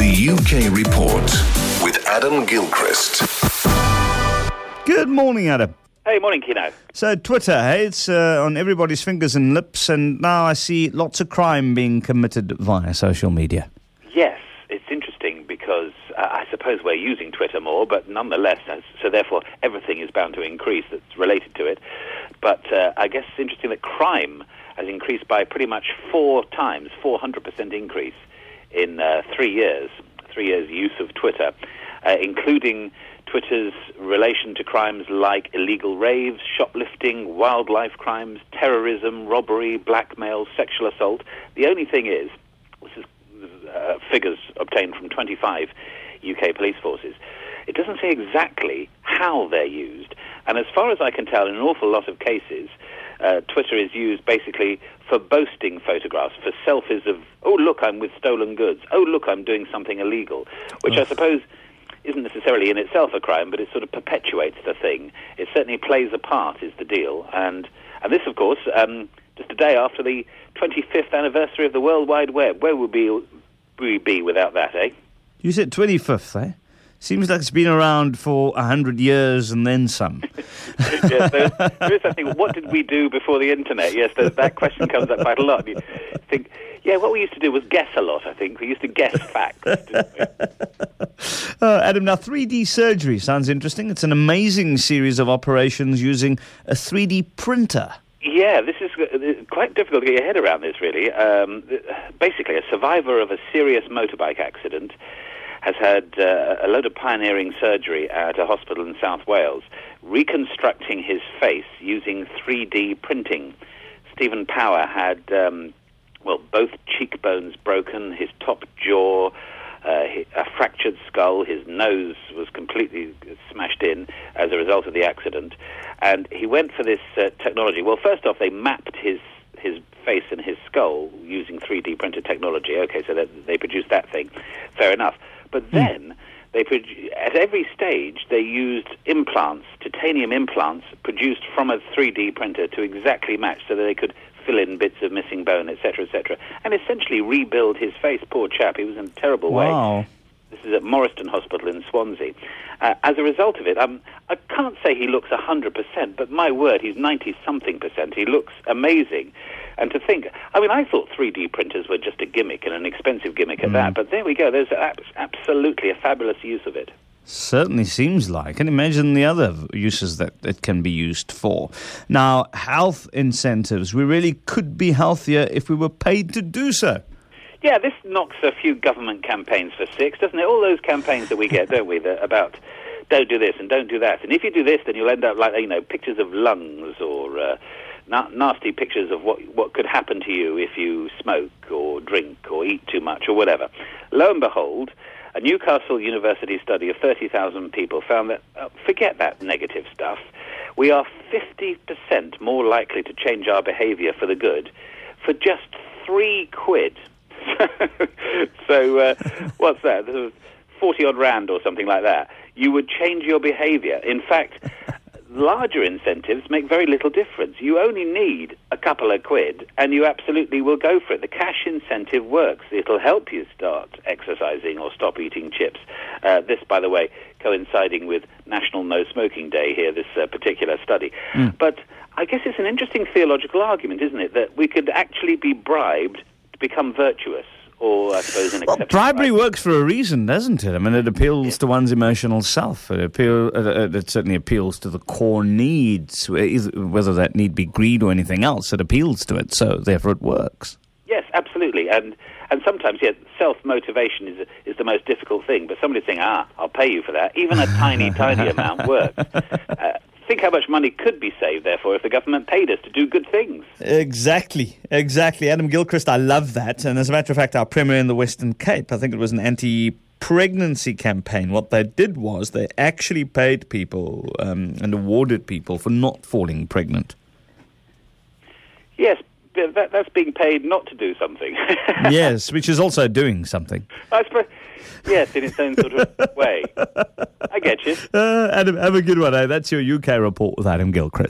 The UK Report with Adam Gilchrist. Good morning, Adam. Hey, morning, Kieno. So, Twitter, hey, it's uh, on everybody's fingers and lips, and now I see lots of crime being committed via social media. Yes, it's interesting because uh, I suppose we're using Twitter more, but nonetheless, so therefore everything is bound to increase that's related to it. But uh, I guess it's interesting that crime has increased by pretty much four times, 400% increase in uh, three years, three years use of Twitter, uh, including Twitter's relation to crimes like illegal raves, shoplifting, wildlife crimes, terrorism, robbery, blackmail, sexual assault. The only thing is, this is uh, figures obtained from 25 UK police forces. It doesn't say exactly how they're used, and as far as I can tell, in an awful lot of cases, uh, Twitter is used basically for boasting photographs, for selfies of, oh, look, I'm with stolen goods. Oh, look, I'm doing something illegal, which I suppose isn't necessarily in itself a crime, but it sort of perpetuates the thing. It certainly plays a part, is the deal. And, and this, of course, um, just a day after the 25th anniversary of the World Wide Web. Where would we, we be without that, eh? You said 25th, eh? Seems like it's been around for a hundred years and then some. yes, there, there is that thing. What did we do before the internet? Yes, that question comes up quite a lot. You think, yeah, what we used to do was guess a lot. I think we used to guess facts. Uh, Adam, now 3D surgery sounds interesting. It's an amazing series of operations using a 3D printer. Yeah, this is uh, quite difficult to get your head around this, really. Um, basically, a survivor of a serious motorbike accident has had uh, a load of pioneering surgery at a hospital in South Wales, reconstructing his face using 3D printing. Stephen Power had, um, well, both cheekbones broken, his top jaw, uh, a fractured skull, his nose was completely smashed in as a result of the accident, and he went for this uh, technology. Well, first off, they mapped his his face and his skull using 3D printed technology. Okay, so they produced that thing. Fair enough. But hmm. then they at every stage they used implants, titanium implants produced from a 3D printer to exactly match, so that they could fill in bits of missing bone, etc., etc., and essentially rebuild his face. Poor chap, he was in a terrible wow. way. This is at Morriston Hospital in Swansea. Uh, as a result of it, um, I can't say he looks 100%, but my word, he's 90 something percent. He looks amazing. And to think, I mean, I thought 3D printers were just a gimmick and an expensive gimmick at mm. that, but there we go. There's absolutely a fabulous use of it. Certainly seems like. And imagine the other uses that it can be used for. Now, health incentives. We really could be healthier if we were paid to do so. Yeah, this knocks a few government campaigns for six, doesn't it? All those campaigns that we get, don't we, that, about don't do this and don't do that. And if you do this, then you'll end up like, you know, pictures of lungs or uh, na- nasty pictures of what, what could happen to you if you smoke or drink or eat too much or whatever. Lo and behold, a Newcastle University study of 30,000 people found that, uh, forget that negative stuff, we are 50% more likely to change our behavior for the good for just three quid so uh, what's that? Forty odd rand or something like that. You would change your behaviour. In fact, larger incentives make very little difference. You only need a couple of quid, and you absolutely will go for it. The cash incentive works. It'll help you start exercising or stop eating chips. Uh, this, by the way, coinciding with National No Smoking Day here, this uh, particular study. Mm. But I guess it's an interesting theological argument, isn't it, that we could actually be bribed to become virtuous. Or, I suppose, an well, bribery works for a reason, doesn't it? I mean, it appeals yeah. to one's emotional self. It, appeal, uh, uh, it certainly appeals to the core needs, whether that need be greed or anything else. It appeals to it, so therefore it works. Yes, absolutely. And and sometimes, yeah, self motivation is is the most difficult thing. But somebody saying, "Ah, I'll pay you for that," even a tiny, tiny amount works. Uh, think how much money could be saved, therefore, if the government paid us to do good things. Exactly, exactly. Adam Gilchrist, I love that. And as a matter of fact, our premier in the Western Cape, I think it was an anti pregnancy campaign. What they did was they actually paid people um, and awarded people for not falling pregnant. Yes, that, that's being paid not to do something. yes, which is also doing something. I suppose, yes, in its own sort of way. I get you. Uh, Adam, have a good one. Eh? That's your UK report with Adam Gilchrist.